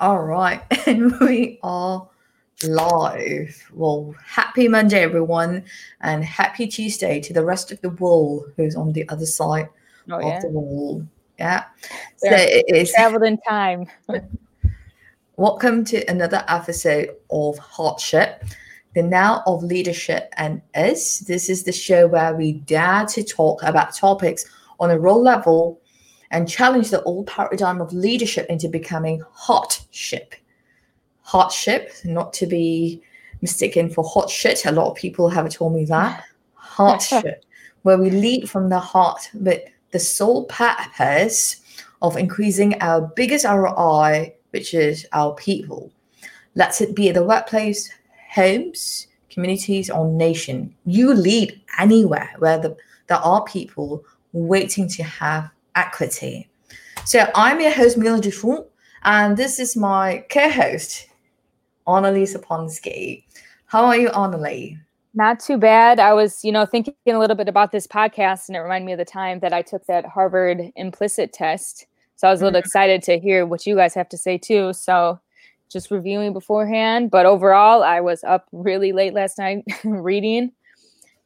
All right, and we are live. Well, happy Monday, everyone, and happy Tuesday to the rest of the world who's on the other side Oh of yeah, the wall. Yeah. So it is traveled in time. welcome to another episode of Hotship, the now of leadership and us. This is the show where we dare to talk about topics on a role level and challenge the old paradigm of leadership into becoming hotship. Hotship, not to be mistaken for hot shit. A lot of people have told me that. Hotship, where we lead from the heart, but the sole purpose of increasing our biggest ROI, which is our people. Let's it be at the workplace, homes, communities, or nation. You lead anywhere where the, there are people waiting to have equity. So I'm your host, Mila Dufour, and this is my co-host, Annalise Saponsky. How are you, Annalise? Not too bad. I was, you know, thinking a little bit about this podcast, and it reminded me of the time that I took that Harvard implicit test. So I was a little mm-hmm. excited to hear what you guys have to say too. So just reviewing beforehand, but overall, I was up really late last night reading.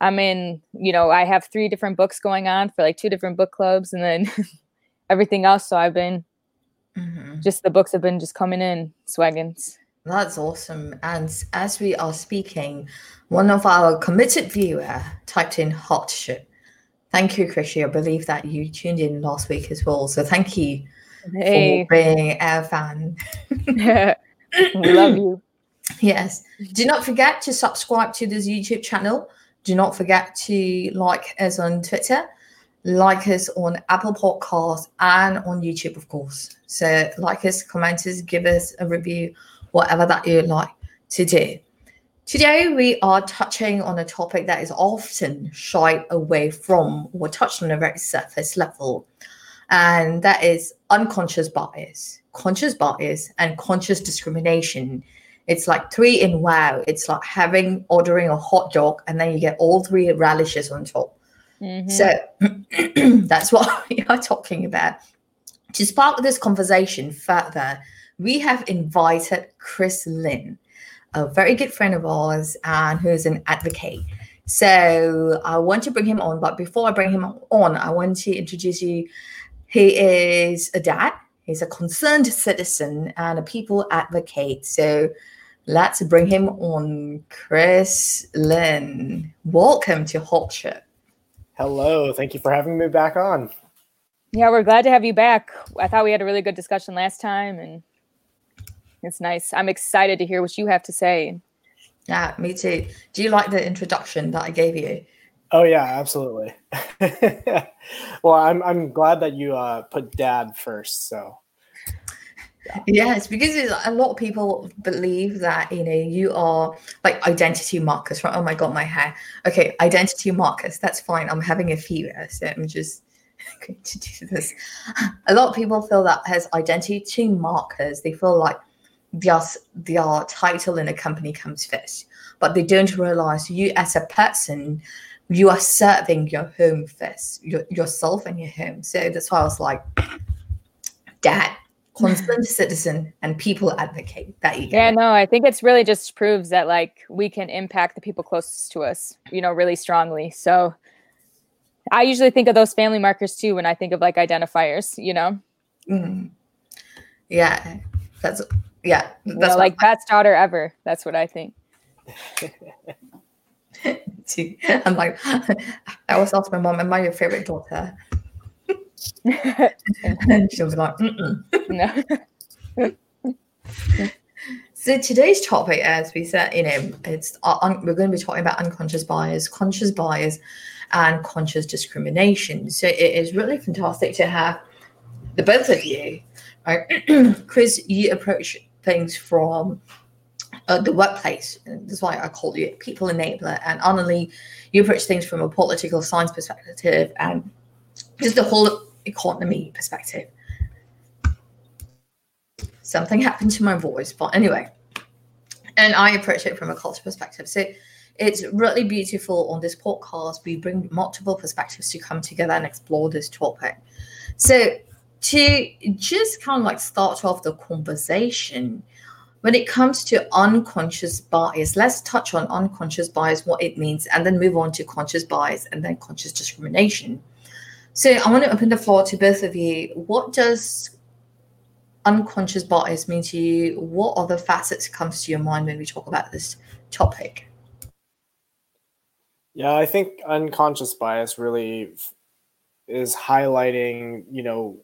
I'm in, you know, I have three different books going on for like two different book clubs, and then everything else. So I've been Mhm. just the books have been just coming in swaggins. That's awesome. And as we are speaking, one of our committed viewer typed in hot shit. Thank you, Krishy. I believe that you tuned in last week as well. So thank you Hey, for being our fan. we love you. Yes. Do not forget to subscribe to this YouTube channel. Do not forget to like us on Twitter, like us on Apple Podcasts, and on YouTube, of course. So, like us, comment us, give us a review, whatever that you like to do. Today, we are touching on a topic that is often shied away from or touched on a very surface level, and that is unconscious bias, conscious bias, and conscious discrimination it's like three in wow. It's like having ordering a hot dog and then you get all three relishes on top. Mhm. So that's what we are talking about. To spark this conversation further, we have invited Chris Lynn, a very good friend of ours and who is an advocate. So I want to bring him on, but before I bring him on, I want to introduce you. He is a dad. He's a concerned citizen and a people advocate. So let's bring him on. Chris Lynn, welcome to Hotship. Hello, thank you for having me back on. Yeah, we're glad to have you back. I thought we had a really good discussion last time, and it's nice. I'm excited to hear what you have to say. Yeah, me too. Do you like the introduction that I gave you? Oh yeah, absolutely. well, I'm I'm glad that you uh, put dad first. So Yes, because a lot of people believe that you know you are like identity markers. Right? Oh my god, my hair. Okay, identity markers. That's fine. I'm having a fever, so I'm just going to do this. A lot of people feel that as identity markers, they feel like their their title in a company comes first, but they don't realize you as a person. You are serving your home first, your, yourself and your home. So that's why I was like, Dad, concerned citizen and people advocate that you Yeah, no, I think it's really just proves that like we can impact the people closest to us, you know, really strongly. So I usually think of those family markers too when I think of like identifiers, you know, Mm. yeah that's yeah You that's know, like best daughter ever. That's what I think. i'm like i always ask my mom am i your favorite daughter and she'll be like no. so today's topic as we said you know it's uh, un- we're going to be talking about unconscious bias conscious bias and conscious discrimination so it is really fantastic to have the both of you right chris you approach things from uh, the workplace. And That's why I call you a people enabler. And Annalie, you approach things from a political science perspective and just the whole economy perspective. Something happened to my voice, but anyway. And I approach it from a culture perspective. So it's really beautiful on this podcast. We bring multiple perspectives to come together and explore this topic. So to just kind of like start off the conversation, when it comes to unconscious bias, let's touch on unconscious bias, what it means, and then move on to conscious bias and then conscious discrimination. So I want to open the floor to both of you. What does unconscious bias mean to you? What other facets comes to your mind when we talk about this topic? Yeah, I think unconscious bias really is highlighting, you know,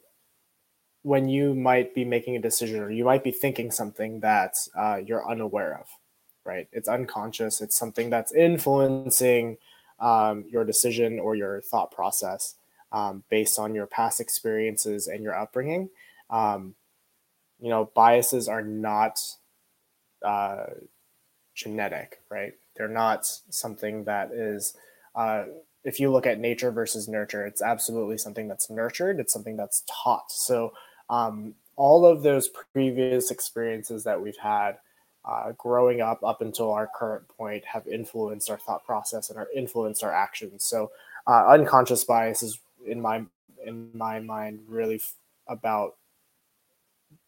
when you might be making a decision or you might be thinking something that uh, you're unaware of, right? It's unconscious. It's something that's influencing um, your decision or your thought process um, based on your past experiences and your upbringing. Um, you know, biases are not uh, genetic, right? They're not something that is, uh, if you look at nature versus nurture, it's absolutely something that's nurtured, it's something that's taught. So, um, all of those previous experiences that we've had uh, growing up up until our current point have influenced our thought process and are influenced our actions. So, uh, unconscious bias is in my in my mind really f- about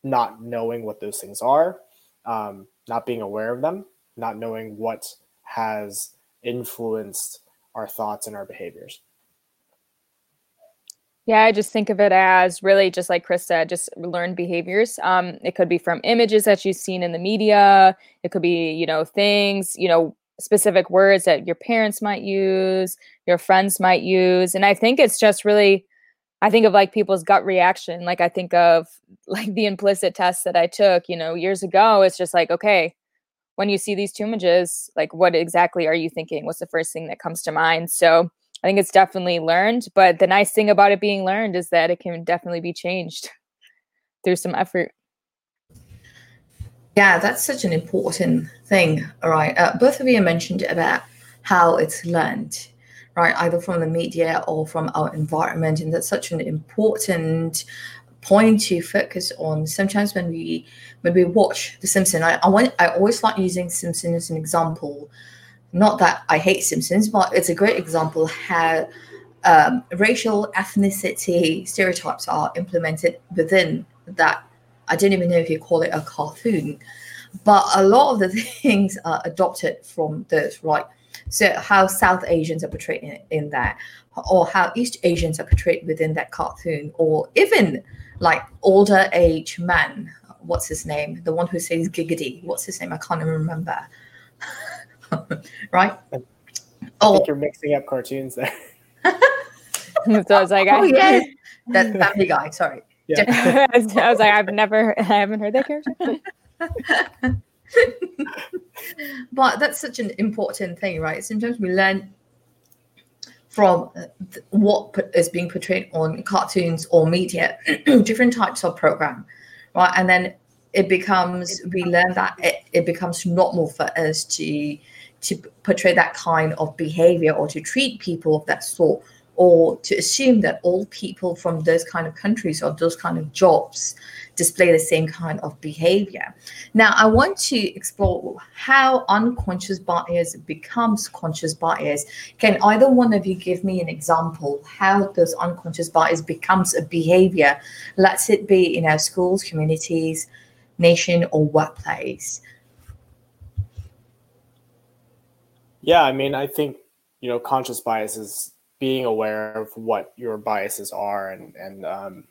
not knowing what those things are, um, not being aware of them, not knowing what has influenced our thoughts and our behaviors. Yeah, I just think of it as really just like Chris said, just learned behaviors. Um, it could be from images that you've seen in the media. It could be, you know, things, you know, specific words that your parents might use, your friends might use. And I think it's just really I think of like people's gut reaction. Like I think of like the implicit test that I took, you know, years ago. It's just like, okay, when you see these two images, like what exactly are you thinking? What's the first thing that comes to mind? So I think it's definitely learned. But the nice thing about it being learned is that it can definitely be changed through some effort. Yeah, that's such an important thing. All right. Uh, both of you mentioned about how it's learned right? Either from the media or from our environment. And that's such an important point to focus on. Sometimes when we when we watch The Simpsons, I, I want I always like using Simpsons as an example. Not that I hate Simpsons, but it's a great example how um, racial ethnicity stereotypes are implemented within that. I don't even know if you call it a cartoon, but a lot of the things are adopted from those, right? So how South Asians are portrayed in, in that, or how East Asians are portrayed within that cartoon, or even like older age man. What's his name? The one who says giggity. What's his name? I can't even remember. right? I oh, think you're mixing up cartoons there. so I was like, oh yeah, that Family Guy. Sorry. Yeah. I was like, I've never, I haven't heard that character. but that's such an important thing, right? Sometimes we learn from uh, what is being portrayed on cartoons or media, different types of program, right? And then it becomes we learn that it, it becomes normal for us to to portray that kind of behavior or to treat people of that sort or to assume that all people from those kind of countries or those kind of jobs display the same kind of behavior. Now, I want to explore how unconscious bias becomes conscious bias. Can either one of you give me an example how those unconscious bias becomes a behavior? Let's it be in our schools, communities, nation, or workplace. Yeah, I mean, I think you know, conscious bias is being aware of what your biases are and and um,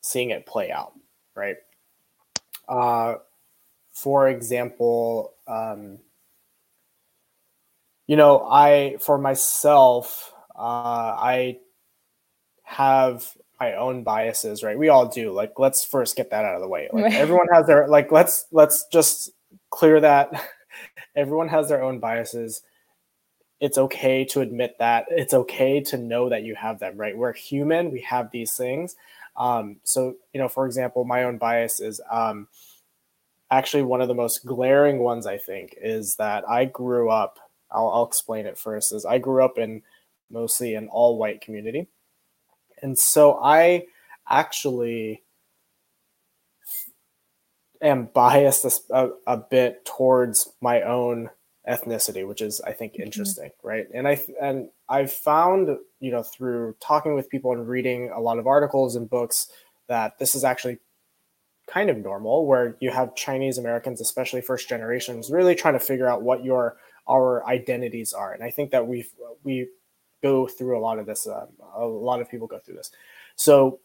seeing it play out right? Uh, for example, um, you know, I for myself, uh, I have my own biases, right? We all do. Like, let's first get that out of the way. Like, everyone has their like. Let's let's just clear that. everyone has their own biases. It's okay to admit that. It's okay to know that you have them, right? We're human. We have these things. Um, so, you know, for example, my own bias is um, actually one of the most glaring ones, I think, is that I grew up, I'll, I'll explain it first, is I grew up in mostly an all white community. And so I actually am biased a, a, bit towards my own ethnicity, which is I think mm-hmm. interesting, mm-hmm. right? And I and I've found you know through talking with people and reading a lot of articles and books that this is actually kind of normal where you have Chinese Americans, especially first generations, really trying to figure out what your our identities are. And I think that we we go through a lot of this. Uh, a lot of people go through this. So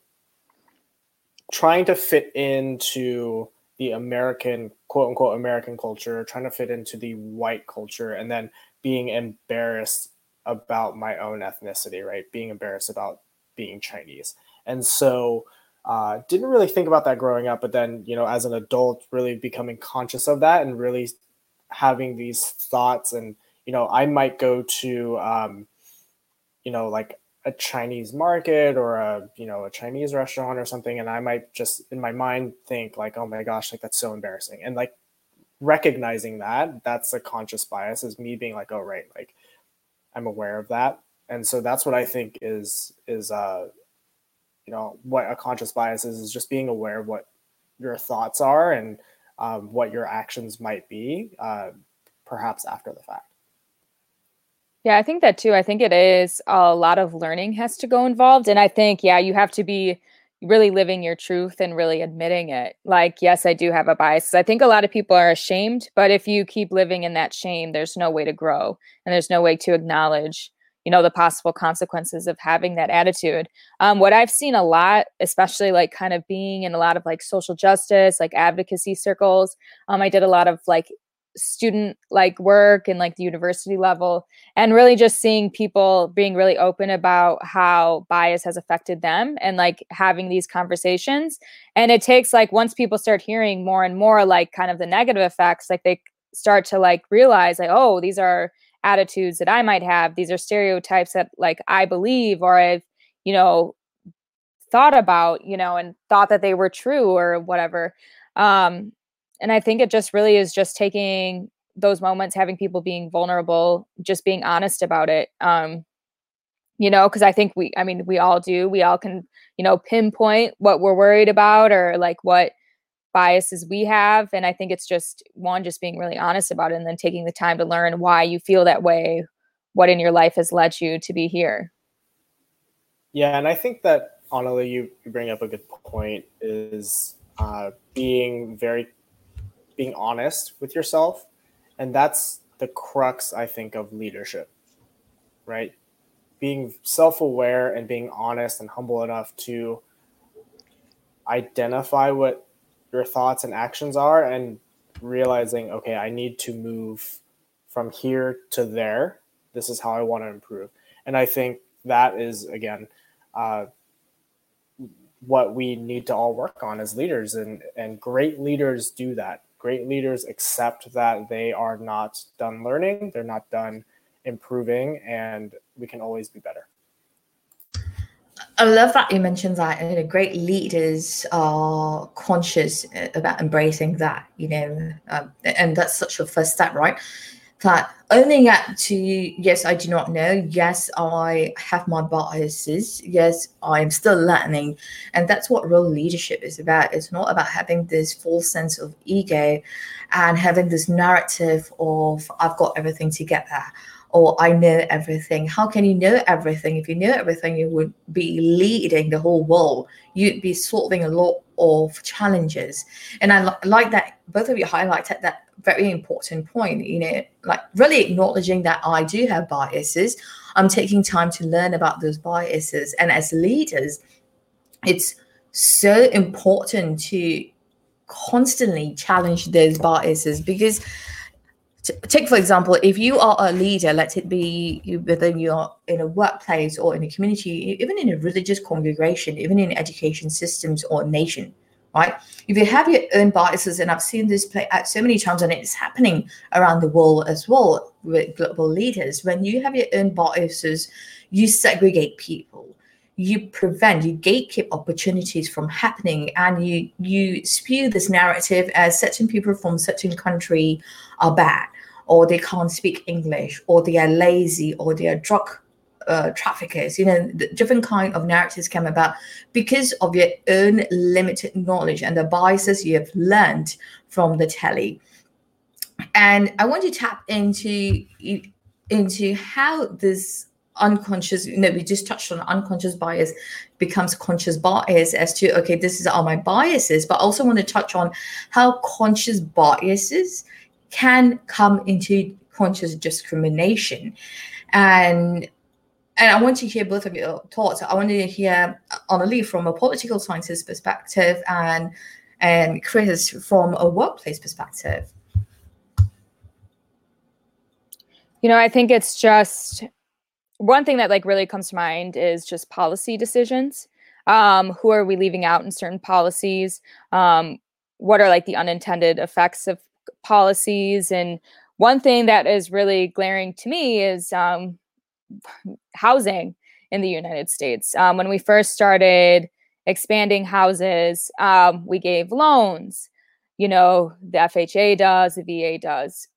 trying to fit into the American quote unquote American culture, trying to fit into the white culture, and then being embarrassed about my own ethnicity, right? Being embarrassed about being Chinese. And so uh, didn't really think about that growing up, but then, you know, as an adult, really becoming conscious of that and really having these thoughts. And, you know, I might go to, um, you know, like a Chinese market or a, you know, a Chinese restaurant or something. And I might just in my mind think like, oh my gosh, like that's so embarrassing. And like recognizing that, that's a conscious bias is me being like, oh, right, like I'm aware of that. And so that's what I think is, is, uh, you know what a conscious bias is is just being aware of what your thoughts are and um, what your actions might be uh, perhaps after the fact yeah i think that too i think it is a lot of learning has to go involved and i think yeah you have to be really living your truth and really admitting it. Like yes i do have a bias i think a lot of people are ashamed but if you keep living in that shame there's no way to grow and there's no way to acknowledge you know the possible consequences of having that attitude. Um, what i've seen a lot especially like kind of being in a lot of like social justice like advocacy circles um, i did a lot of like student like work and like the university level and really just seeing people being really open about how bias has affected them and like having these conversations and it takes like once people start hearing more and more like kind of the negative effects like they start to like realize like oh these are attitudes that I might have. These are stereotypes that like I believe or I've, you know, thought about, you know, and thought that they were true or whatever. Um, and I think it just really is just taking those moments, having people being vulnerable, just being honest about it. Um, you know, because I think we, I mean, we all do. We all can, you know, pinpoint what we're worried about or like what biases we have and i think it's just one just being really honest about it and then taking the time to learn why you feel that way what in your life has led you to be here yeah and i think that honestly you, you bring up a good point is uh, being very being honest with yourself and that's the crux i think of leadership right? Being self-aware and being honest and humble enough to identify what your thoughts and actions are and realizing okay i need to move from here to there. This is how i want to improve. And i think that is again uh, what we need to all work on as leaders and and great leaders do that great leaders accept that they are not done learning they're not done improving and we can always be better I love that you mentioned that. You know, great leaders are conscious about embracing that. You know, um, and that's such a first step, right? That owning up to yes, I do not know. Yes, I have my biases. Yes, I am still learning, and that's what real leadership is about. It's not about having this false sense of ego and having this narrative of I've got everything together or I know everything. How can you know everything? If you know everything, you would be leading the whole world. You'd be solving a lot of challenges. And I li- like that both of you highlighted that very important point, you know, like really acknowledging that I do have biases. I'm taking time to learn about those biases. And as leaders, it's so important to constantly challenge those biases because take for example if you are a leader let it be whether you're in a workplace or in a community even in a religious congregation even in education systems or nation right? If you have your own biases and i've seen this play out so many times and it's happening around the world as well with global leaders when you have your own biases you segregate people you prevent you gatekeep opportunities from happening and you you spew this narrative as certain people from certain country are bad or they can't speak English, or they are lazy, or they are drug uh, traffickers. You know, different kind of narratives come about because of your own limited knowledge and the biases you have learned from the telly. And I want to tap into into how this unconscious you know we just touched on unconscious bias becomes conscious bias as to okay this is all my biases but I also want to touch on how conscious biases can come into conscious discrimination and and I want to hear both of your thoughts. I want to hear Annalie from a political sciences perspective and and Chris from a workplace perspective. You know, I think it's just one thing that like really comes to mind is just policy decisions. Um, who are we leaving out in certain policies? Um, what are like the unintended effects of policies? And one thing that is really glaring to me is um, housing in the United States. Um, when we first started expanding houses, um, we gave loans. You know, the FHA does, the VA does.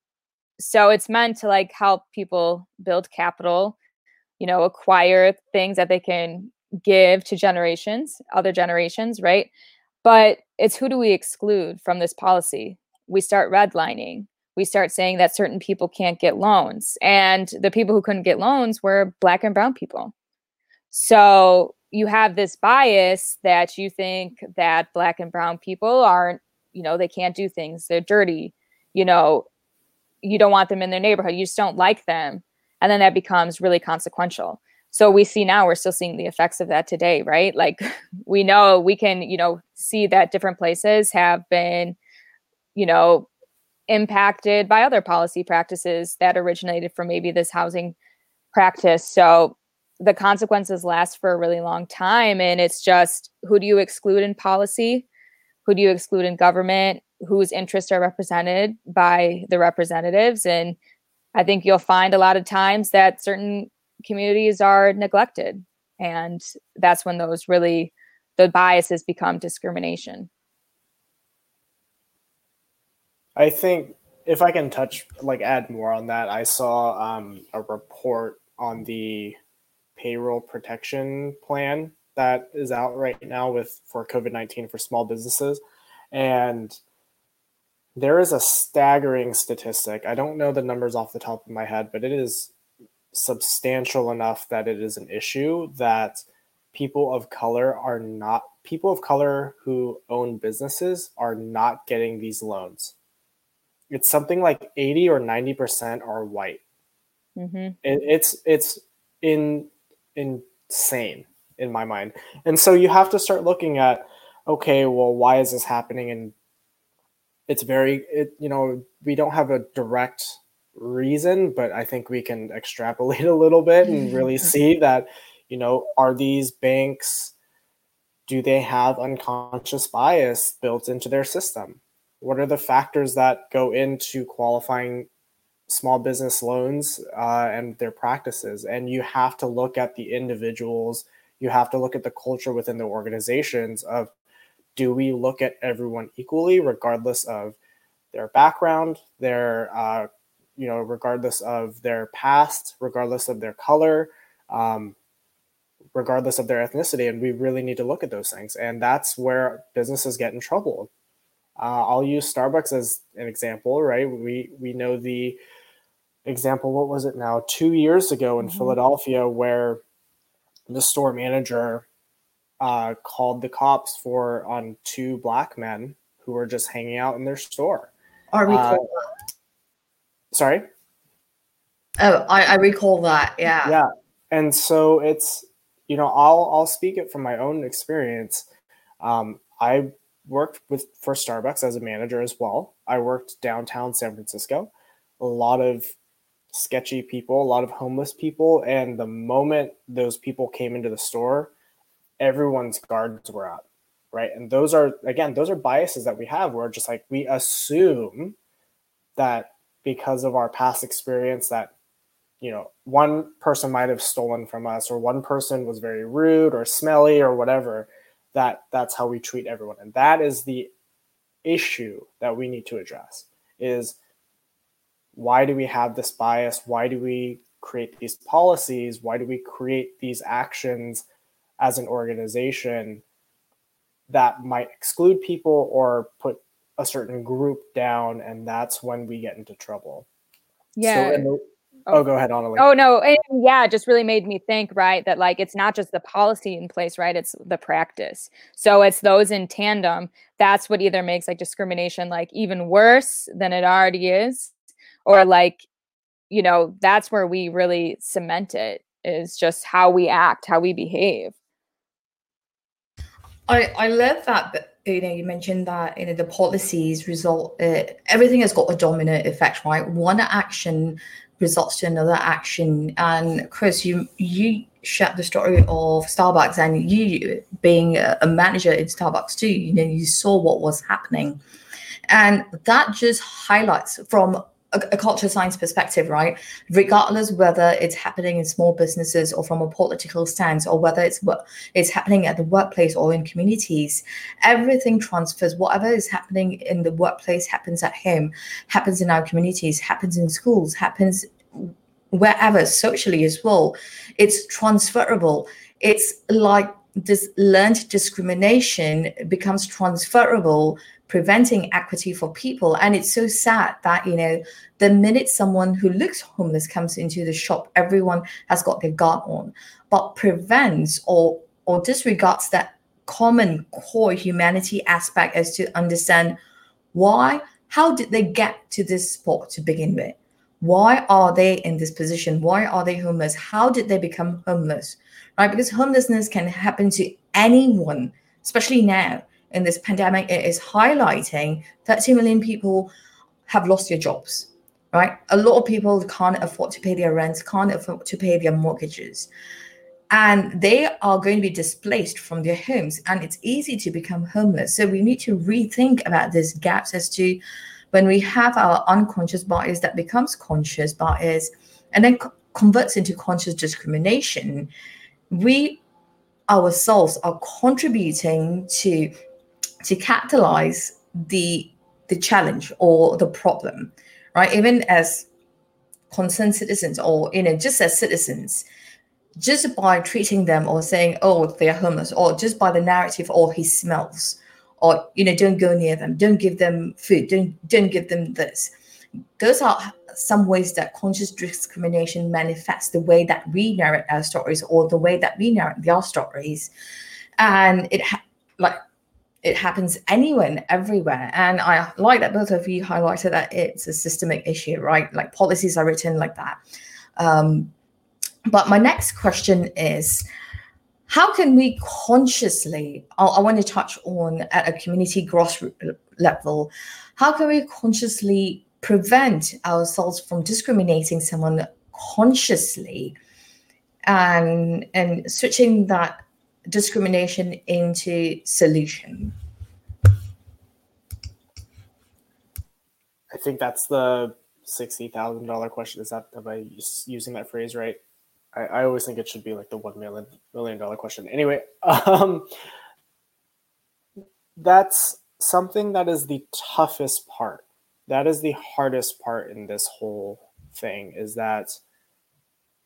So it's meant to like help people build capital, you know, acquire things that they can give to generations, other generations, right? But it's who do we exclude from this policy? We start redlining we start saying that certain people can't get loans. And the people who couldn't get loans were black and brown people. So you have this bias that you think that black and brown people aren't, you know, they can't do things, they're dirty, you know, you don't want them in their neighborhood, you just don't like them. And then that becomes really consequential. So we see now we're still seeing the effects of that today, right? Like we know we can, you know, see that different places have been, you know, impacted by other policy practices that originated from maybe this housing practice. So the consequences last for a really long time. And it's just who do you exclude in policy? Who do you exclude in government? Whose interests are represented by the representatives? And I think you'll find a lot of times that certain communities are neglected. And that's when those really, the biases become discrimination. I think if I can touch, like, add more on that, I saw um, a report on the payroll protection plan that is out right now with for COVID nineteen for small businesses, and there is a staggering statistic. I don't know the numbers off the top of my head, but it is substantial enough that it is an issue that people of color are not people of color who own businesses are not getting these loans it's something like 80 or 90% are white. Mm-hmm. It, it's it's in insane in my mind. And so you have to start looking at okay, well, why is this happening? And it's very it you know, we don't have a direct reason, but I think we can extrapolate a little bit and really see that, you know, are these banks do they have unconscious bias built into their system? What are the factors that go into qualifying small business loans uh, and their practices? And you have to look at the individuals. You have to look at the culture within the organizations of do we look at everyone equally, regardless of their background, their uh, you know, regardless of their past, regardless of their color, um, regardless of their ethnicity, and we really need to look at those things. And that's where businesses get in trouble uh, I'll use Starbucks as an example, right? We we know the example. What was it now? Two years ago in mm-hmm. Philadelphia, where the store manager uh, called the cops for on two black men who were just hanging out in their store. I recall uh, Sorry. Oh, I, I recall that. Yeah. Yeah, and so it's you know I'll I'll speak it from my own experience. Um, I worked with for Starbucks as a manager as well. I worked downtown San Francisco. A lot of sketchy people, a lot of homeless people, and the moment those people came into the store, everyone's guards were up, right? And those are again, those are biases that we have where just like we assume that because of our past experience that you know one person might have stolen from us or one person was very rude or smelly or whatever that that's how we treat everyone. And that is the issue that we need to address is why do we have this bias? Why do we create these policies? Why do we create these actions as an organization that might exclude people or put a certain group down? And that's when we get into trouble. Yeah so the, Oh, go ahead, Annalie. Oh no, and yeah, it just really made me think, right, that like it's not just the policy in place, right? It's the practice. So it's those in tandem. That's what either makes like discrimination like even worse than it already is, or like, you know, that's where we really cement it is just how we act, how we behave. I I love that. But you know, you mentioned that you know the policies result. Uh, everything has got a dominant effect, right? One action results to another action. And Chris, you you shared the story of Starbucks, and you being a, manager in Starbucks too. You know, you saw what was happening, and that just highlights from a, a, culture science perspective, right? Regardless whether it's happening in small businesses or from a political stance, or whether it's what it's happening at the workplace or in communities, everything transfers. Whatever is happening in the workplace happens at home, happens in our communities, happens in schools, happens wherever socially as well. It's transferable. It's like this learned discrimination becomes transferable preventing equity for people. And it's so sad that, you know, the minute someone who looks homeless comes into the shop, everyone has got their guard on, but prevents or or disregards that common core humanity aspect as to understand why, how did they get to this spot to begin with? Why are they in this position? Why are they homeless? How did they become homeless? Right? Because homelessness can happen to anyone, especially now in this pandemic, it is highlighting 30 million people have lost their jobs, right? A lot of people can't afford to pay their rents, can't afford to pay their mortgages. And they are going to be displaced from their homes, and it's easy to become homeless. So we need to rethink about these gaps as to when we have our unconscious bias that becomes conscious bias and then co- converts into conscious discrimination, we ourselves are contributing to to catalyze the the challenge or the problem right? Even as concerned citizens or you know just as citizens just by treating them or saying oh they're homeless or just by the narrative or he smells or you know don't go near them. Don't give them food. Don't don't give them this. Those are some ways that conscious discrimination manifests the way that we narrate our stories or the way that we narrate their stories. And it ha- like it happens anywhere and everywhere. And I like that both of you highlighted that it's a systemic issue, right? Like policies are written like that. Um, but my next question is how can we consciously, I, I want to touch on at a community grassroots level, how can we consciously prevent ourselves from discriminating someone consciously and and switching that discrimination into solution? I think that's the sixty thousand dollar question. Is that am I using that phrase right? I, I always think it should be like the one million million dollar question. Anyway, um, that's something that is the toughest part. That is the hardest part in this whole thing. Is that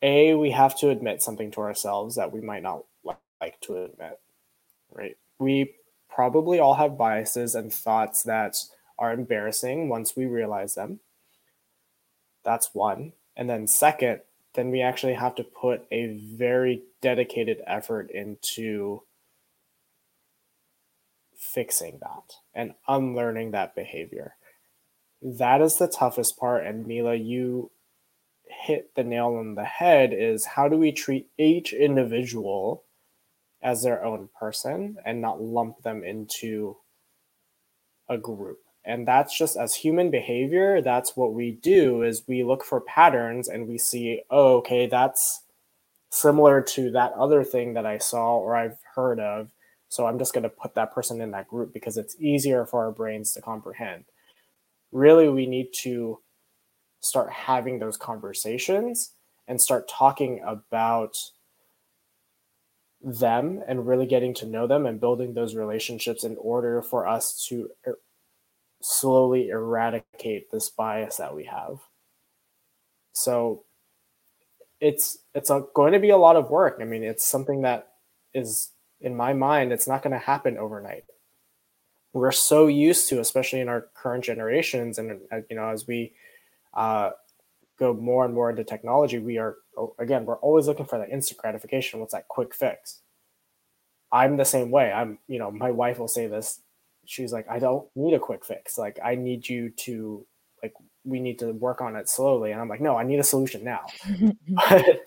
a we have to admit something to ourselves that we might not like to admit, right? We probably all have biases and thoughts that are embarrassing once we realize them. That's one. And then, second, then we actually have to put a very dedicated effort into fixing that and unlearning that behavior. That is the toughest part. And Mila, you hit the nail on the head is how do we treat each individual as their own person and not lump them into a group. And that's just as human behavior that's what we do is we look for patterns and we see oh okay that's similar to that other thing that i saw or i've heard of. So i'm just going to put that person in that group because it's easier for our brains to comprehend. Really we need to start having those conversations and start talking about them and really getting to know them and building those relationships in order for us to er- slowly eradicate this bias that we have. So it's it's a, going to be a lot of work. I mean, it's something that is in my mind it's not going to happen overnight. We're so used to, especially in our current generations, and uh, you know, as we uh, go more and more into technology, we are again we're always looking for that instant gratification. What's that quick fix? I'm the same way. I'm you know my wife will say this. She's like, I don't need a quick fix. Like I need you to like we need to work on it slowly. And I'm like, no, I need a solution now. but,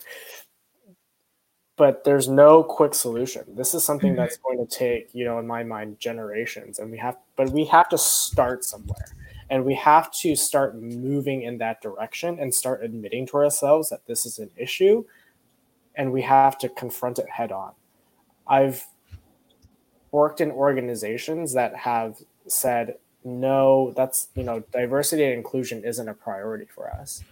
but there's no quick solution. This is something mm-hmm. that's going to take, you know, in my mind, generations. And we have, but we have to start somewhere. And we have to start moving in that direction and start admitting to ourselves that this is an issue and we have to confront it head on. I've worked in organizations that have said, no, that's, you know, diversity and inclusion isn't a priority for us.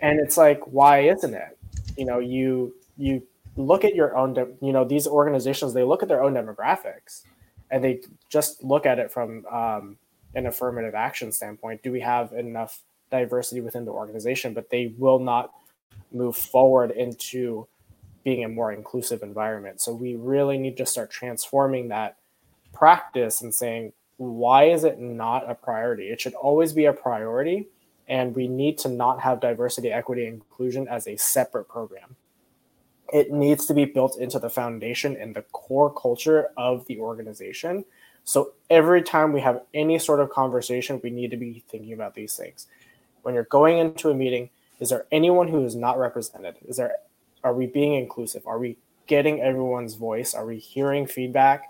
And it's like, why isn't it? You know, you, you look at your own, de- you know, these organizations, they look at their own demographics and they just look at it from, um, an affirmative action standpoint do we have enough diversity within the organization? But they will not move forward into being a more inclusive environment. So we really need to start transforming that practice and saying why is it not a priority? It should always be a priority and we need to not have diversity equity inclusion as a separate program. It needs to be built into the foundation and the core culture of the organization so every time we have any sort of conversation, we need to be thinking about these things. When you're going into a meeting, is there anyone who is not represented? Is there are we being inclusive? Are we getting everyone's voice? Are we hearing feedback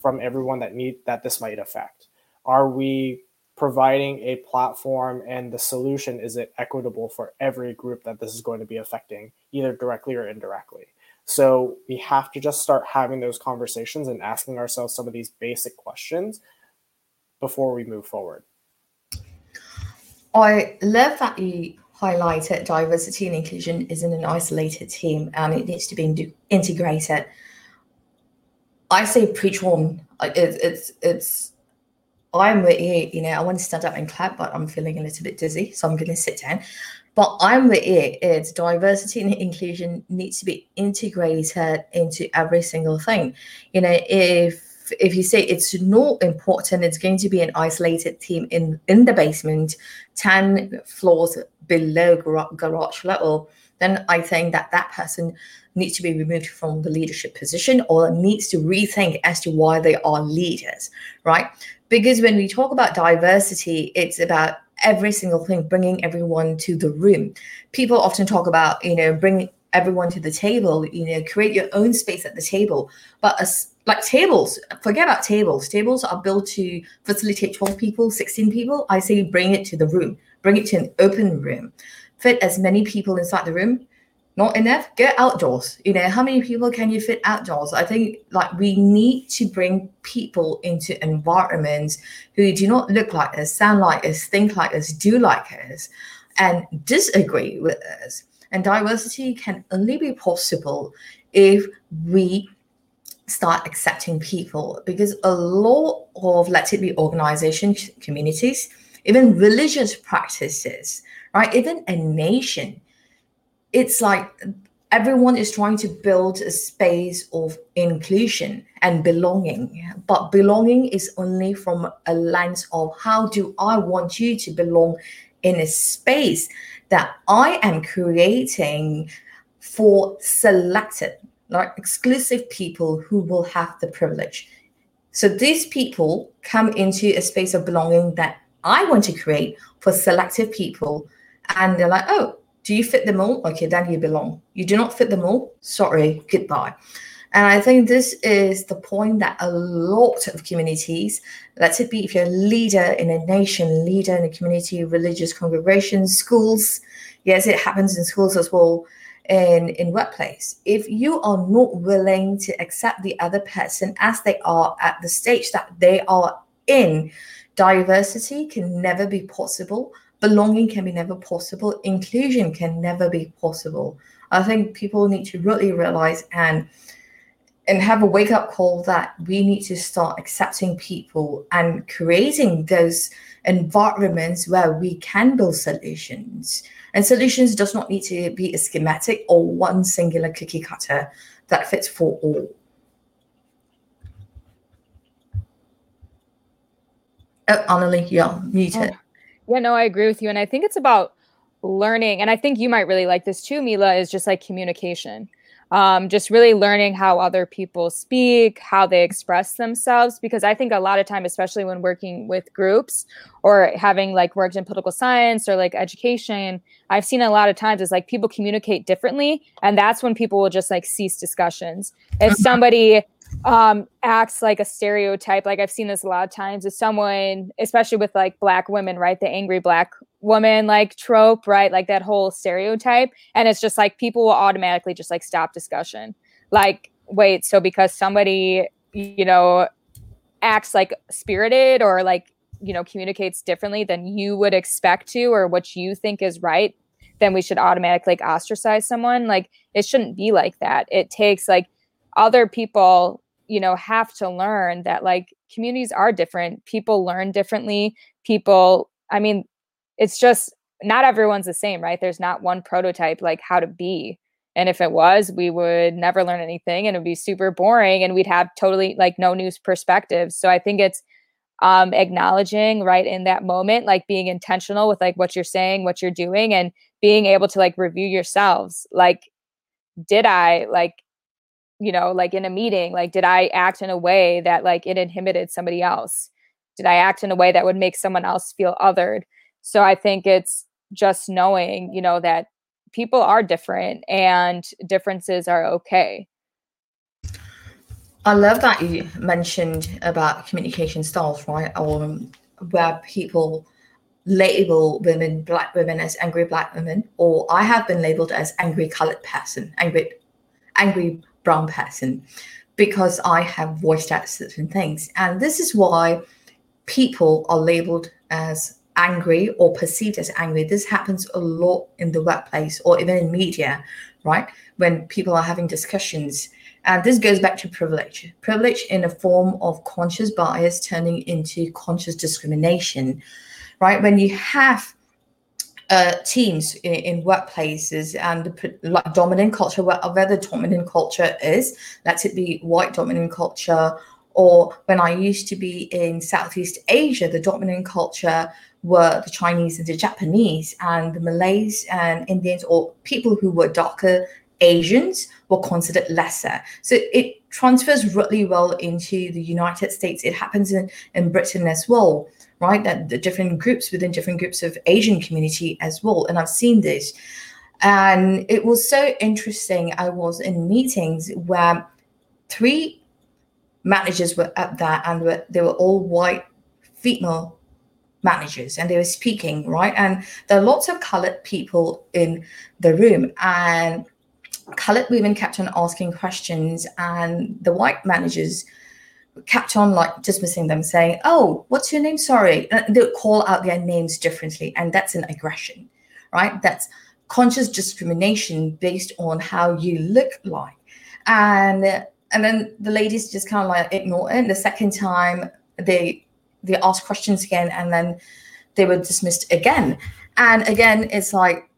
from everyone that need that this might affect? Are we providing a platform and the solution is it equitable for every group that this is going to be affecting either directly or indirectly? So we have to just start having those conversations and asking ourselves some of these basic questions before we move forward. I love that you highlighted diversity and inclusion isn't an isolated team and it needs to be integrated. I say preach on. It's it's it's. I'm with you. You know, I want to stand up and clap, but I'm feeling a little bit dizzy, so I'm going to sit down. But I'm with it. It's diversity and inclusion needs to be integrated into every single thing. You know, if if you say it's not important, it's going to be an isolated team in in the basement, ten floors below garage level, then I think that that person needs to be removed from the leadership position or needs to rethink as to why they are leaders, right? Because when we talk about diversity, it's about every single thing, bringing everyone to the room. People often talk about, you know, bring everyone to the table, you know, create your own space at the table. But as like tables, forget about tables. Tables are built to facilitate 12 people, 16 people. I say bring it to the room, bring it to an open room, fit as many people inside the room not enough? Get outdoors. You know how many people can you fit outdoors? I think like we need to bring people into environments who do not look like us sound like us think like us do like us and disagree with us. And diversity can only be possible if we start accepting people because a lot of let it be organization communities even religious practices right even a nation it's like everyone is trying to build a space of inclusion and belonging but belonging is only from a lens of how do i want you to belong in a space that i am creating for selected like exclusive people who will have the privilege. So these people come into a space of belonging that i want to create for selective people and they're like oh do you fit them all? Okay, then you belong. You do not fit them all. Sorry, goodbye. And I think this is the point that a lot of communities, let it be if you're a leader in a nation, leader in a community, religious congregations, schools, yes, it happens in schools as well, in, in workplace. If you are not willing to accept the other person as they are at the stage that they are in, diversity can never be possible belonging can be never possible inclusion can never be possible. I think people need to really realize and and have a wake up call that we need to start accepting people and creating those environments where we can build solutions. And solutions does not need to be a schematic or one singular cookie cutter that fits for all. Oh Annalie, yeah muted. Oh. Yeah, no, I agree with you. And I think it's about learning, and I think you might really like this too, Mila, is just like communication. Um, just really learning how other people speak, how they express themselves. Because I think a lot of time, especially when working with groups or having like worked in political science or like education, I've seen a lot of times is like people communicate differently. And that's when people will just like cease discussions. If mm-hmm. somebody um acts like a stereotype like i've seen this a lot of times is someone especially with like black women right the angry black woman like trope right like that whole stereotype and it's just like people will automatically just like stop discussion. Like wait so because somebody you know acts like spirited or like you know communicates differently than you would expect to or what you think is right then we should automatically like ostracize someone. Like it shouldn't be like that. It takes like other people you know have to learn that like communities are different people learn differently people i mean it's just not everyone's the same right? There's not one prototype like how to be and if it was we would never learn anything and it would be super boring and we'd have totally like no new perspectives so i think it's um acknowledging right in that moment like being intentional with like what you're saying what you're doing and being able to like review yourselves like did i like you know like in a meeting like did i act in a way that like it inhibited somebody else? Did i act in a way that would make someone else feel othered? So i think it's just knowing you know that people are different and differences are okay. I love that you mentioned about communication styles right? Or where people label women black women as angry black women or i have been labeled as angry colored person angry angry brown person because I have voiced out certain things. And this is why people are labeled as angry or perceived as angry. This happens a lot in the workplace or even in media, right? When people are having discussions. And this goes back to privilege. Privilege in a form of conscious bias turning into conscious discrimination, right? When you have uh, teams in, in, workplaces and the like dominant culture, whatever the dominant culture is, let it be white dominant culture, or when I used to be in Southeast Asia, the dominant culture were the Chinese and the Japanese, and the Malays and Indians, or people who were darker Asians were considered lesser. So it transfers really well into the United States. It happens in, in Britain as well right? That the different groups within different groups of Asian community as well. And I've seen this. And it was so interesting. I was in meetings where three managers were at that and were, they were all white female managers and they were speaking, right? And there are lots of colored people in the room. And colored women kept on asking questions, and the white managers kept on like dismissing them, saying, "Oh, what's your name? Sorry." And they would call out their names differently, and that's an aggression, right? That's conscious discrimination based on how you look like, and and then the ladies just kind of like ignore it. The second time they they ask questions again, and then they were dismissed again, and again it's like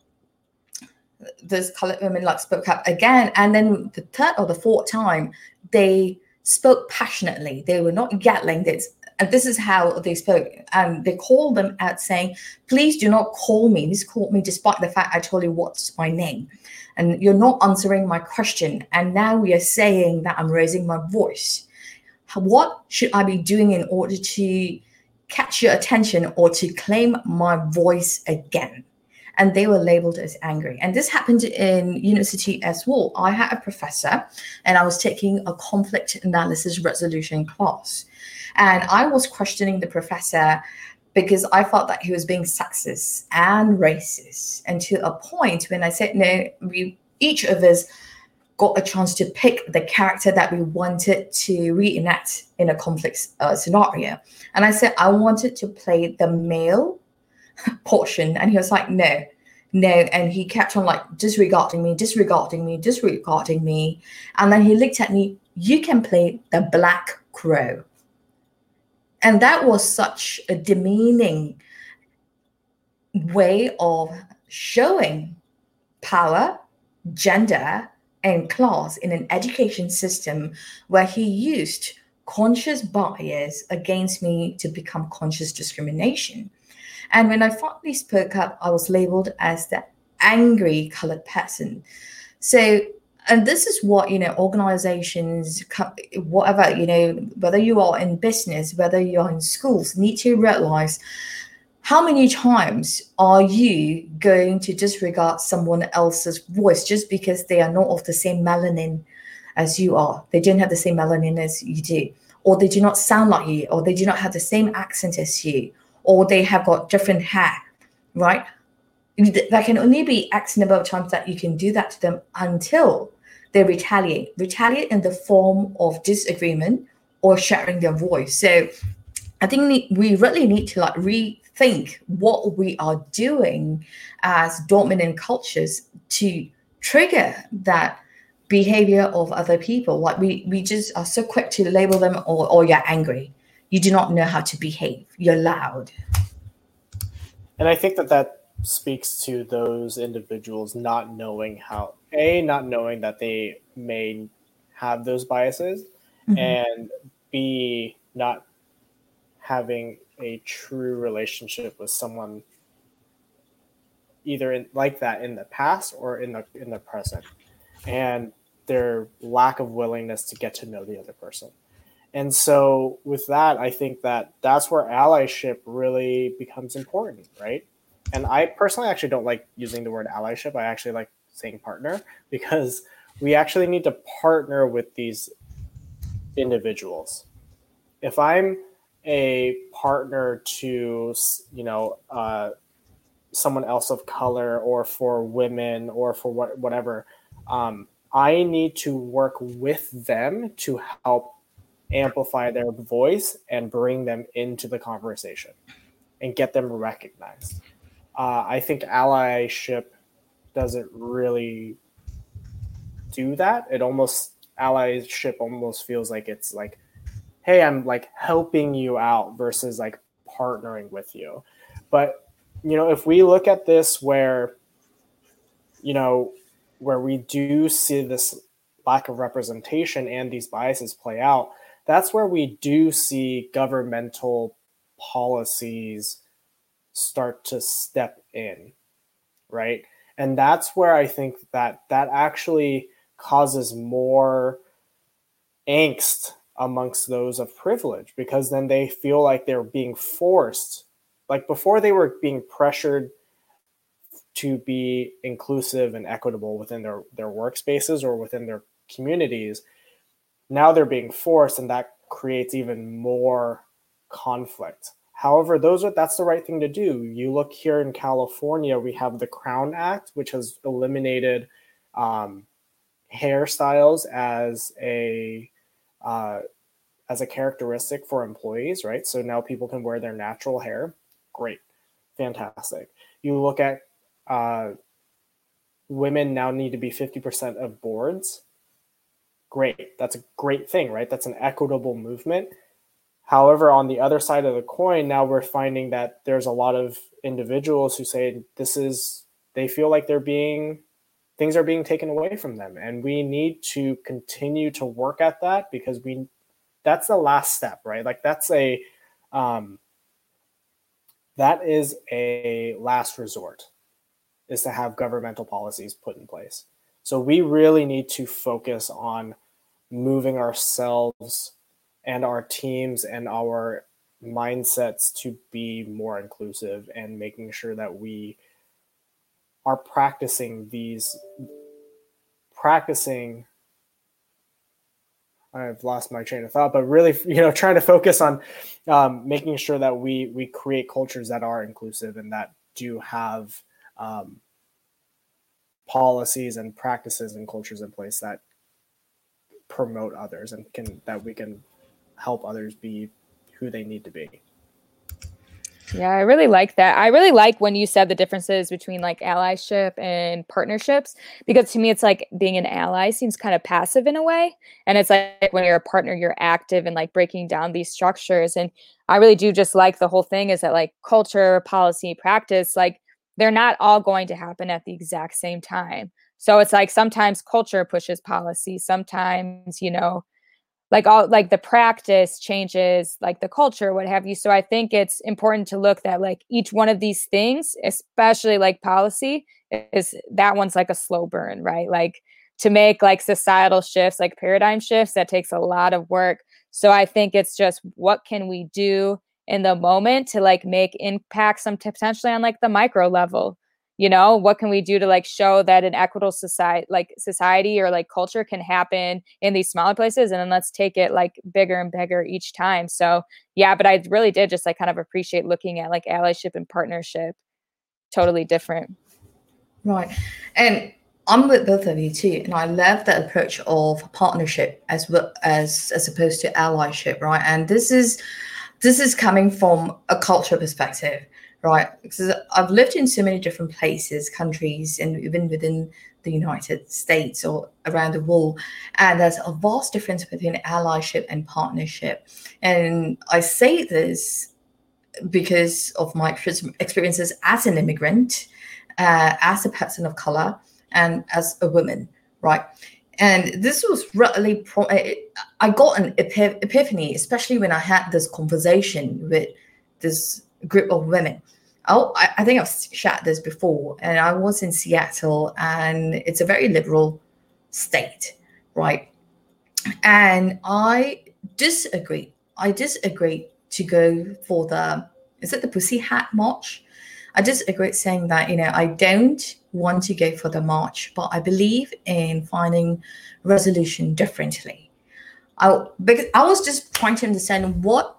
those colored women like spoke up again, and then the third or the fourth time they spoke passionately. They were not yelling. This, and this is how they spoke. And they called them out saying, please do not call me. This called me despite the fact I told you what's my name. And you're not answering my question. And now we are saying that I'm raising my voice. What should I be doing in order to catch your attention or to claim my voice again? And they were labeled as angry. And this happened in university as well. I had a professor and I was taking a conflict analysis resolution class. And I was questioning the professor because I felt that he was being sexist and racist. And to a point when I said, no, we each of us got a chance to pick the character that we wanted to reenact in a conflict uh, scenario. And I said, I wanted to play the male portion. And he was like, no, no. And he kept on like disregarding me, disregarding me, disregarding me. And then he looked at me, you can play the black crow. And that was such a demeaning way of showing power, gender, and class in an education system where he used conscious bias against me to become conscious discrimination. And when I finally spoke up, I was labeled as the angry colored person. So, and this is what, you know, organizations, whatever, you know, whether you are in business, whether you're in schools, need to realize how many times are you going to disregard someone else's voice just because they are not of the same melanin as you are? They don't have the same melanin as you do, or they do not sound like you, or they do not have the same accent as you, or they have got different hair, right? That can only be X number of times that you can do that to them until they retaliate. Retaliate in the form of disagreement or sharing their voice. So I think we really need to like rethink what we are doing as dominant cultures to trigger that behavior of other people like we we just are so quick to label them or, or you're angry you do not know how to behave. You're loud. And i think that that speaks to those individuals not knowing how a not knowing that they may have those biases mm-hmm. and b not having a true relationship with someone either in, like that in the past or in the in the present and their lack of willingness to get to know the other person and so with that i think that that's where allyship really becomes important right? And i personally actually don't like using the word allyship. I actually like saying partner because we actually need to partner with these individuals. If i'm a partner to you know uh, someone else of color or for women or for what, whatever um, i need to work with them to help amplify their voice and bring them into the conversation and get them recognized uh, i think allyship doesn't really do that it almost allyship almost feels like it's like hey, I'm like helping you out versus like partnering with you. But, you know, if we look at this where, you know, where we do see this lack of representation and these biases play out, that's where we do see governmental policies start to step in, right? And that's where I think that that actually causes more angst amongst those of privilege because then they feel like they're being forced like before they were being pressured to be inclusive and equitable within their their workspaces or within their communities now they're being forced and that creates even more conflict however those are that's the right thing to do you look here in california we have the crown act which has eliminated um, hairstyles as a uh, as a characteristic for employees, right? So now people can wear their natural hair. Great, fantastic. You look at uh, women now need to be 50% of boards. Great, that's a great thing, right? That's an equitable movement. However, on the other side of the coin, now we're finding that there's a lot of individuals who say this is, they feel like they're being things are being taken away from them and we need to continue to work at that because we that's the last step right like that's a um that is a last resort is to have governmental policies put in place so we really need to focus on moving ourselves and our teams and our mindsets to be more inclusive and making sure that we are practicing these practicing I've lost my train of thought, but really, you know, trying to focus on um, making sure that we we create cultures that are inclusive and that do have um, policies and practices and cultures in place that promote others and can that we can help others be who they need to be. Yeah, I really like that. I really like when you said the differences between like allyship and partnerships because to me it's like being an ally seems kind of passive in a way and it's like when you're a partner you're active and like breaking down these structures and I really do just like the whole thing is that like culture, policy, practice like they're not all going to happen at the exact same time. So it's like sometimes culture pushes policy, sometimes, you know, like all like the practice changes like the culture what have you. So i think it's important to look that like each one of these things especially like policy is that one's like a slow burn right? Like to make like societal shifts like paradigm shifts that takes a lot of work. So i think it's just what can we do in the moment to like make impact some potentially on like the micro level you know what can we do to like show that an equitable society like society or like culture can happen in these smaller places and then let's take it like bigger and bigger each time. So yeah but i really did just like kind of appreciate looking at like allyship and partnership. Totally different. Right. And i'm with both of you too and i love the approach of partnership as well as as opposed to allyship right? And this is this is coming from a culture perspective right? Because I've lived in so many different places, countries, and even within the United States or around the world. And there's a vast difference between allyship and partnership. And I say this because of my experiences as an immigrant, uh, as a person of color, and as a woman, right? And this was really, pro- I got an epiphany, especially when I had this conversation with this group of women oh, I, I think I've shared this before, and I was in Seattle, and it's a very liberal state, right? And I disagree. I disagree to go for the is it the Pussy Hat March? I disagree saying that you know I don't want to go for the march, but I believe in finding resolution differently. I because I was just trying to understand what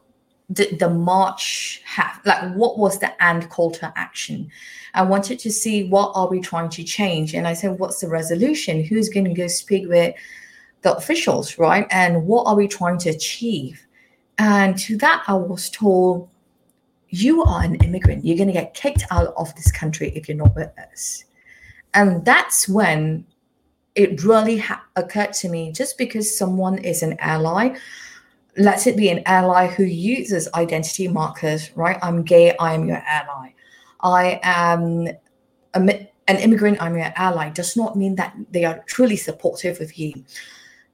did the march have like what was the end call to action? I wanted to see what are we trying to change? And i said what's the resolution? Who's going to go speak with the officials right? And what are we trying to achieve? And to that i was told you are an immigrant. You're going to get kicked out of this country if you're not with us. And that's when it really ha- occurred to me just because someone is an ally let it be an ally who uses identity markers, right? I'm gay, I am your ally. I am a, an immigrant, I'm your ally, does not mean that they are truly supportive of you.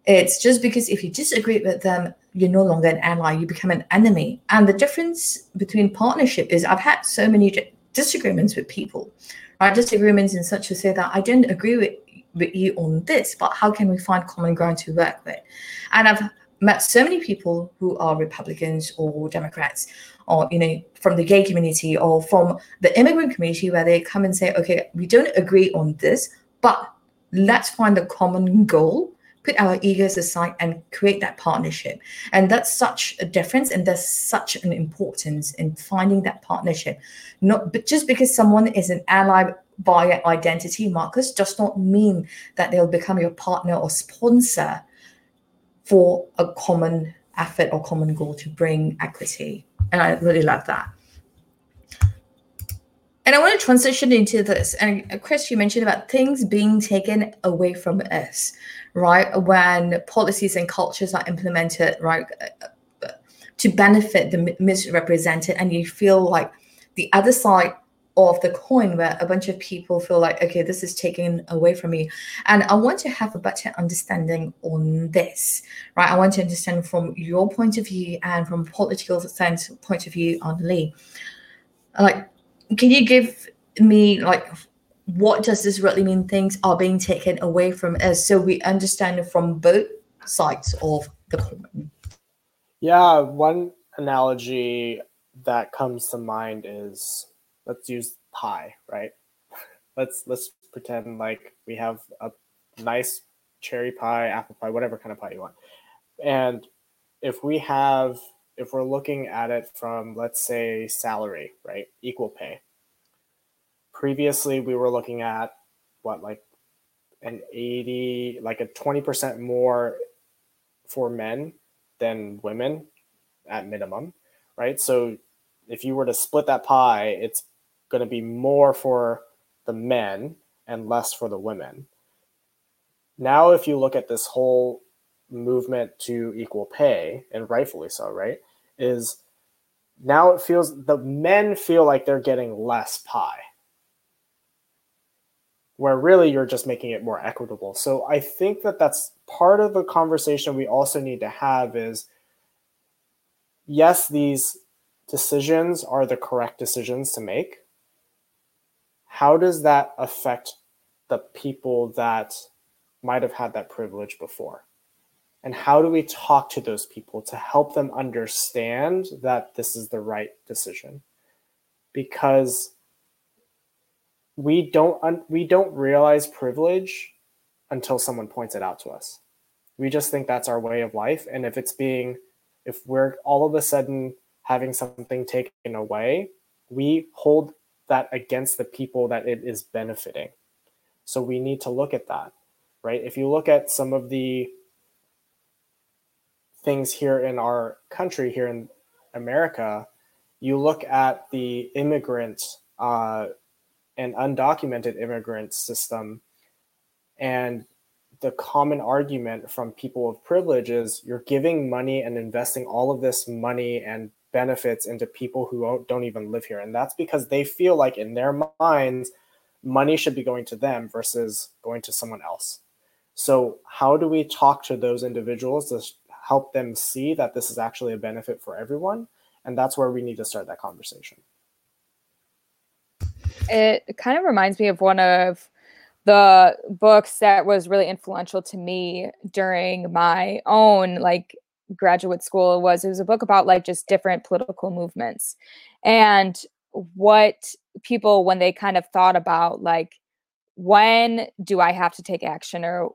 It's just because if you disagree with them, you're no longer an ally, you become an enemy. And the difference between partnership is I've had so many disagreements with people, right? Disagreements in such a say that I don't agree with, with you on this, but how can we find common ground to work with? And I've met so many people who are Republicans or Democrats, or you know, from the gay community or from the immigrant community, where they come and say, "Okay, we don't agree on this, but let's find a common goal." Put our egos aside and create that partnership. And that's such a difference, and there's such an importance in finding that partnership. Not but just because someone is an ally via identity markers does not mean that they'll become your partner or sponsor for a common effort or common goal to bring equity. And I really love that. And I want to transition into this. And uh, Chris, you mentioned about things being taken away from us, right? When policies and cultures are implemented, right, uh, uh, to benefit the misrepresented, and you feel like the other side of the coin where a bunch of people feel like okay this is taken away from me. And i want to have a better understanding on this right? I want to understand from your point of view and from political sense point of view on lee like can you give me like what does this really mean? Things are being taken away from us so we understand from both sides of the coin. Yeah one analogy that comes to mind is let's use pie, right? let's let's pretend like we have a nice cherry pie, apple pie, whatever kind of pie you want. And if we have if we're looking at it from let's say salary, right? Equal pay. Previously we were looking at what like an 80 like a 20% more for men than women at minimum, right? So if you were to split that pie, it's going to be more for the men and less for the women. Now, if you look at this whole movement to equal pay, and rightfully so, right, is now it feels the men feel like they're getting less pie. where really you're just making it more equitable. So I think that that's part of the conversation we also need to have is yes, these decisions are the correct decisions to make. How does that affect the people that might have had that privilege before? And how do we talk to those people to help them understand that this is the right decision? Because we don't un- we don't realize privilege until someone points it out to us. We just think that's our way of life and if it's being if we're all of a sudden having something taken away, we hold that against the people that it is benefiting. So we need to look at that, right? If you look at some of the things here in our country, here in America, you look at the immigrant uh, and undocumented immigrant system, and the common argument from people of privilege is you're giving money and investing all of this money and benefits into people who don't even live here. And that's because they feel like in their minds, money should be going to them versus going to someone else. So, how do we talk to those individuals to help them see that this is actually a benefit for everyone? And that's where we need to start that conversation. It kind of reminds me of one of the books that was really influential to me during my own like graduate school was it was a book about like just different political movements. And what people when they kind of thought about like when do i have to take action or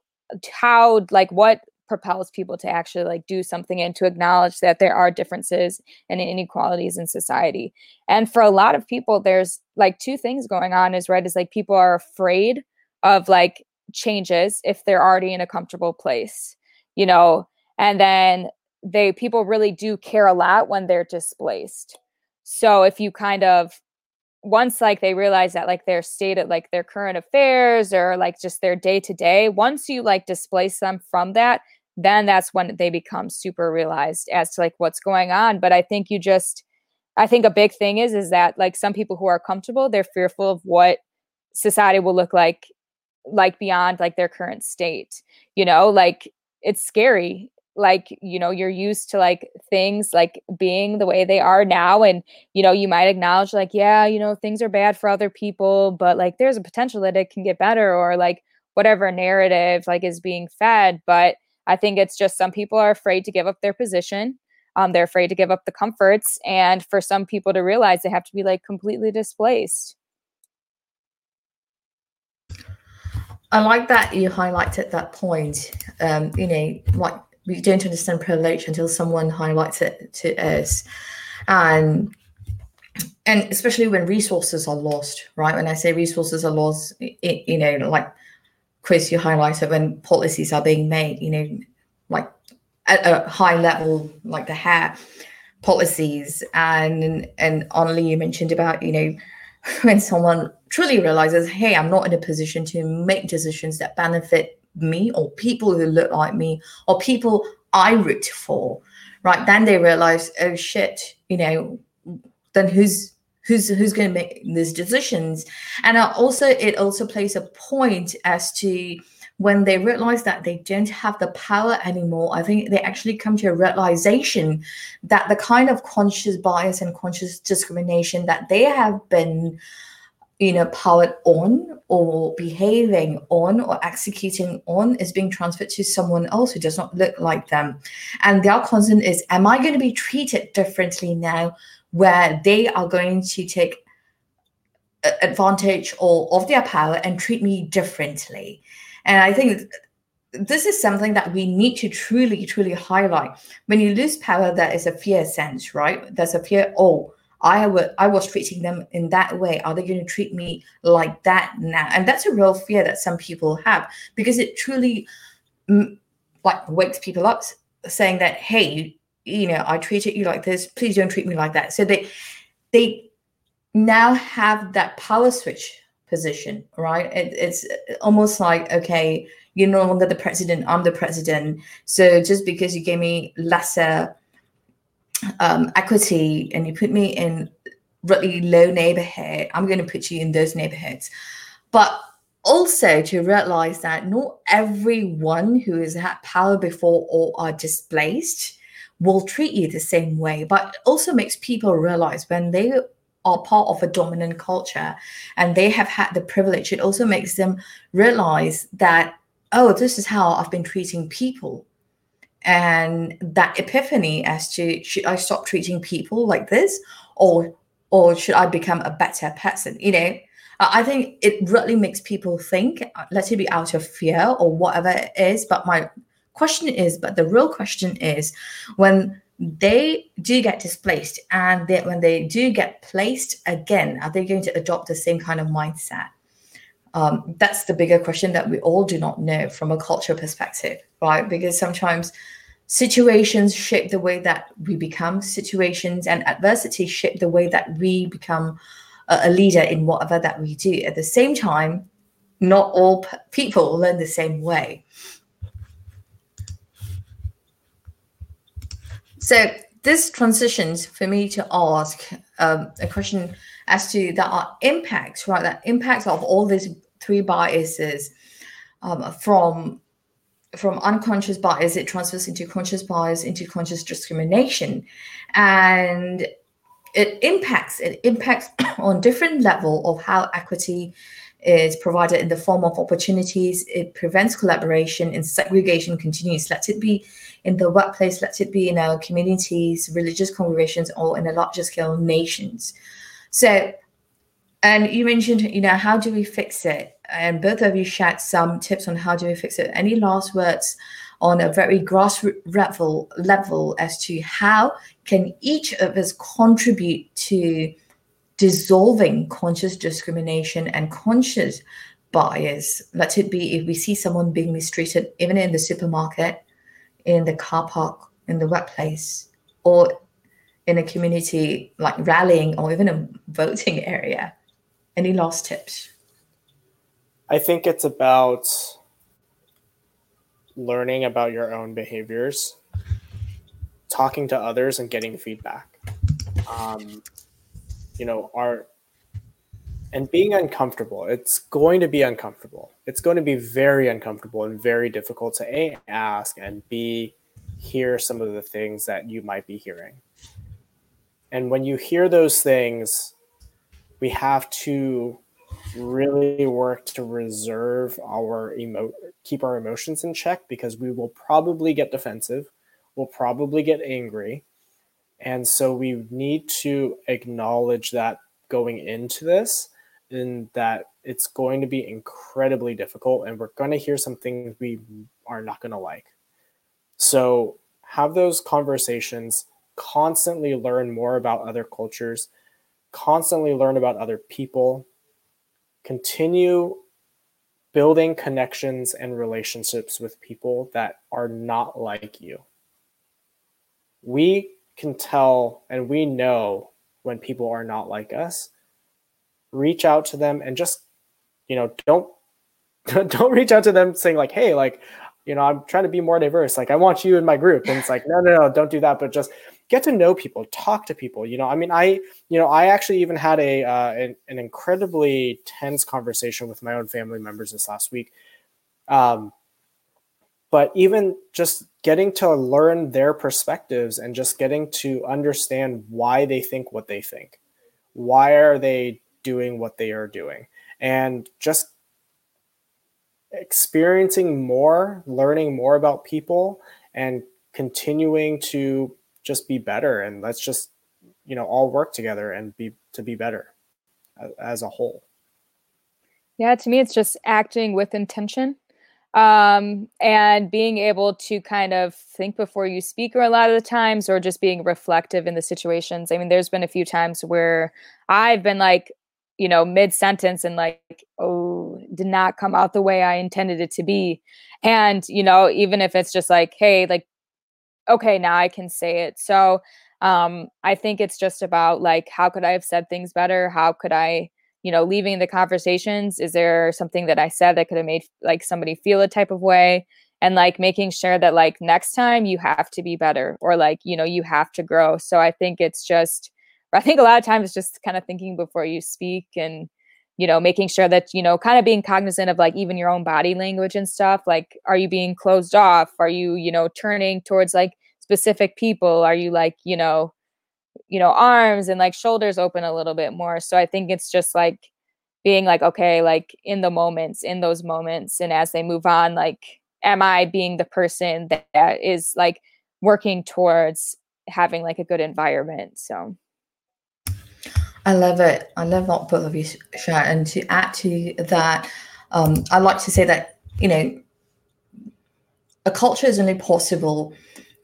how like what propels people to actually like do something and to acknowledge that there are differences and inequalities in society. And for a lot of people there's like two things going on is right is like people are afraid of like changes if they're already in a comfortable place you know? And then they people really do care a lot when they're displaced. So if you kind of once like they realize that like their state of like their current affairs or like just their day to day once you like displace them from that then that's when they become super realized as to like what's going on. But i think you just i think a big thing is is that like some people who are comfortable they're fearful of what society will look like like beyond like their current state you know? Like it's scary like you know you're used to like things like being the way they are now and you know you might acknowledge like yeah you know things are bad for other people but like there's a potential that it can get better or like whatever narrative like is being fed but i think it's just some people are afraid to give up their position um, they're afraid to give up the comforts and for some people to realize they have to be like completely displaced I like that you highlighted that point. Um, you know, like we don't understand privilege until someone highlights it to us, and and especially when resources are lost, right? When I say resources are lost, it, you know, like Chris, you highlighted when policies are being made, you know, like at a high level, like the hair policies, and and only you mentioned about you know when someone truly realizes, hey, I'm not in a position to make decisions that benefit me or people who look like me or people I root for, right? Then they realize, oh shit, you know, then who's who's who's going to make these decisions? And also, it also plays a point as to when they realize that they don't have the power anymore, I think they actually come to a realization that the kind of conscious bias and conscious discrimination that they have been you know, powered on or behaving on or executing on is being transferred to someone else who does not look like them. And their concern is, am I going to be treated differently now where they are going to take advantage or of their power and treat me differently? And I think this is something that we need to truly, truly highlight. When you lose power, there is a fear sense, right? There's a fear, oh, I was I was treating them in that way. Are they going to treat me like that now? And that's a real fear that some people have because it truly mm, like wakes people up saying that hey, you, you know, I treated you like this. Please don't treat me like that. So they they now have that power switch position, right? It, it's almost like okay, you're no longer the president. I'm the president. So just because you gave me lesser um, equity and you put me in really low neighborhood, I'm going to put you in those neighborhoods. But also to realize that not everyone who has had power before or are displaced will treat you the same way, but also makes people realize when they are part of a dominant culture and they have had the privilege, it also makes them realize that, oh, this is how I've been treating people. And that epiphany as to should I stop treating people like this or or should I become a better person? You know, I think it really makes people think, let it be out of fear or whatever it is. But my question is, but the real question is when they do get displaced and they, when they do get placed again, are they going to adopt the same kind of mindset? Um, that's the bigger question that we all do not know from a culture perspective, right? Because sometimes situations shape the way that we become, situations and adversity shape the way that we become a, a leader in whatever that we do. At the same time, not all p- people learn the same way. So this transitions for me to ask um, a question as to that are impacts, right? That impacts of all these three biases um, from from unconscious bias, it transfers into conscious bias, into conscious discrimination, and it impacts it impacts on different level of how equity is provided in the form of opportunities. It prevents collaboration and segregation continues. Let it be in the workplace, let it be in our communities, religious congregations, or in a larger scale nations. So, and you mentioned, you know, how do we fix it? And both of you shared some tips on how do we fix it. Any last words on a very grassroots level, level as to how can each of us contribute to dissolving conscious discrimination and conscious bias. Let it be if we see someone being mistreated, even in the supermarket, in the car park, in the workplace, or in a community like rallying or even a voting area. Any last tips? I think it's about learning about your own behaviors, talking to others, and getting feedback. Um, you know, are and being uncomfortable. It's going to be uncomfortable. It's going to be very uncomfortable and very difficult to A, ask and B, hear some of the things that you might be hearing. And when you hear those things, we have to really work to reserve our emo keep our emotions in check because we will probably get defensive we'll probably get angry and so we need to acknowledge that going into this and that it's going to be incredibly difficult and we're going to hear some things we are not going to like. So have those conversations, constantly learn more about other cultures, constantly learn about other people, continue building connections and relationships with people that are not like you. We can tell and we know when people are not like us. Reach out to them and just you know don't don't reach out to them saying like hey like you know i'm trying to be more diverse. Like i want you in my group. And it's like no no no don't do that. But just get to know people talk to people you know i mean i you know i actually even had a uh, an, an incredibly tense conversation with my own family members this last week. Um but even just getting to learn their perspectives and just getting to understand why they think what they think. Why are they doing what they are doing? And just experiencing more learning more about people and continuing to just be better and let's just you know all work together and be to be better as a whole. Yeah to me it's just acting with intention um, and being able to kind of think before you speak or a lot of the times or just being reflective in the situations. I mean there's been a few times where i've been like you know mid sentence and like oh did not come out the way i intended it to be. And you know even if it's just like hey like okay now i can say it. So um i think it's just about like how could i have said things better? How could i you know leaving the conversations is there something that i said that could have made like somebody feel a type of way? And like making sure that like next time you have to be better or like you know you have to grow. So i think it's just i think a lot of times it's just kind of thinking before you speak and you know making sure that you know kind of being cognizant of like even your own body language and stuff like are you being closed off? Are you you know turning towards like specific people? Are you like you know you know arms and like shoulders open a little bit more? So i think it's just like being like okay like in the moments in those moments and as they move on like am i being the person that, is like working towards having like a good environment? So I love it. I love what both of you share. And to add to that, um, I like to say that, you know, a culture is only possible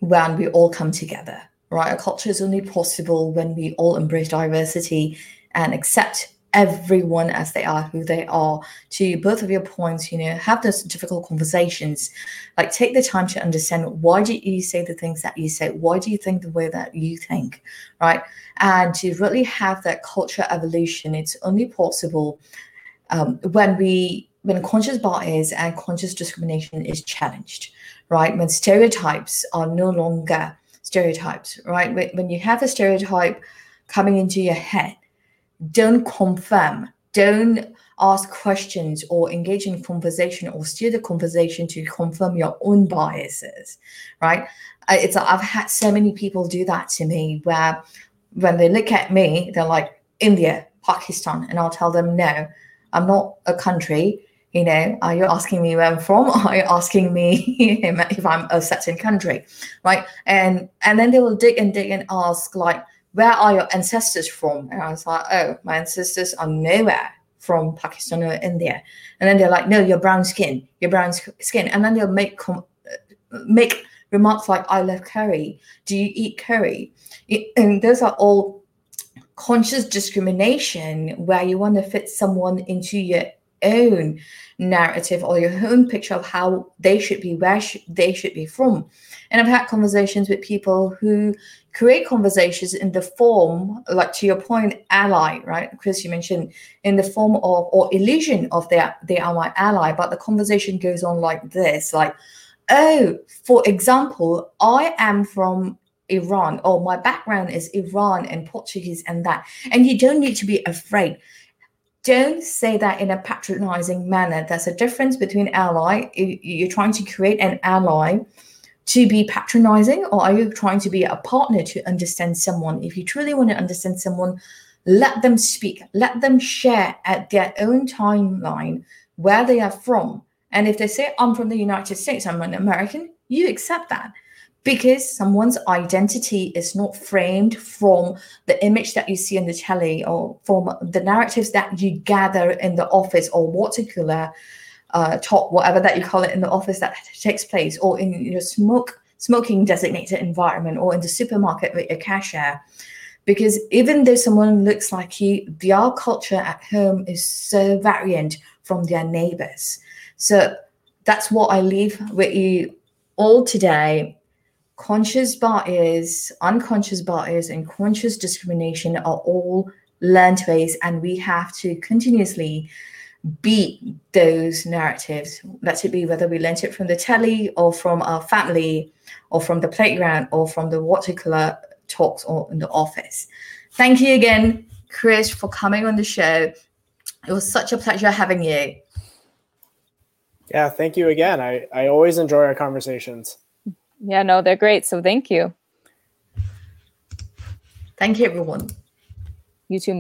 when we all come together, right? A culture is only possible when we all embrace diversity and accept everyone as they are who they are to both of your points you know have those difficult conversations. Like take the time to understand why do you say the things that you say? Why do you think the way that you think? Right? And to really have that culture evolution it's only possible um, when we when conscious bias and conscious discrimination is challenged right? When stereotypes are no longer stereotypes right? When you have a stereotype coming into your head don't confirm, don't ask questions or engage in conversation or steer the conversation to confirm your own biases, right? It's I've had so many people do that to me where when they look at me, they're like India, Pakistan, and I'll tell them no, I'm not a country. You know, are you asking me where I'm from? Are you asking me if I'm a certain country, right? And and then they will dig and dig and ask like, where are your ancestors from? And I was like, oh, my ancestors are nowhere from Pakistan or India. And then they're like, no, you're brown skin, you're brown skin. And then they'll make com- make remarks like, I love curry. Do you eat curry? And those are all conscious discrimination where you want to fit someone into your own narrative or your own picture of how they should be, where sh- they should be from. And I've had conversations with people who create conversations in the form, like to your point, ally, right? Chris, you mentioned in the form of or illusion of their they are my ally, but the conversation goes on like this, like, oh, for example, I am from Iran, or my background is Iran and Portuguese and that. And you don't need to be afraid. Don't say that in a patronizing manner. There's a difference between ally. You're trying to create an ally to be patronizing or are you trying to be a partner to understand someone? If you truly want to understand someone let them speak let them share at their own timeline where they are from. And if they say i'm from the united states i'm an american you accept that because someone's identity is not framed from the image that you see in the telly or from the narratives that you gather in the office or water cooler uh, talk, whatever that you call it in the office that takes place, or in your smoke smoking designated environment, or in the supermarket with your cashier. Because even though someone looks like you, their culture at home is so variant from their neighbors. So that's what I leave with you all today. Conscious bias, unconscious bias, and conscious discrimination are all learned ways, and we have to continuously beat those narratives. Let it be whether we learnt it from the telly or from our family or from the playground or from the watercolor talks or in the office. Thank you again, Chris, for coming on the show. It was such a pleasure having you. Yeah, thank you again. I, I always enjoy our conversations. Yeah, no, they're great. So thank you. Thank you, everyone. You too,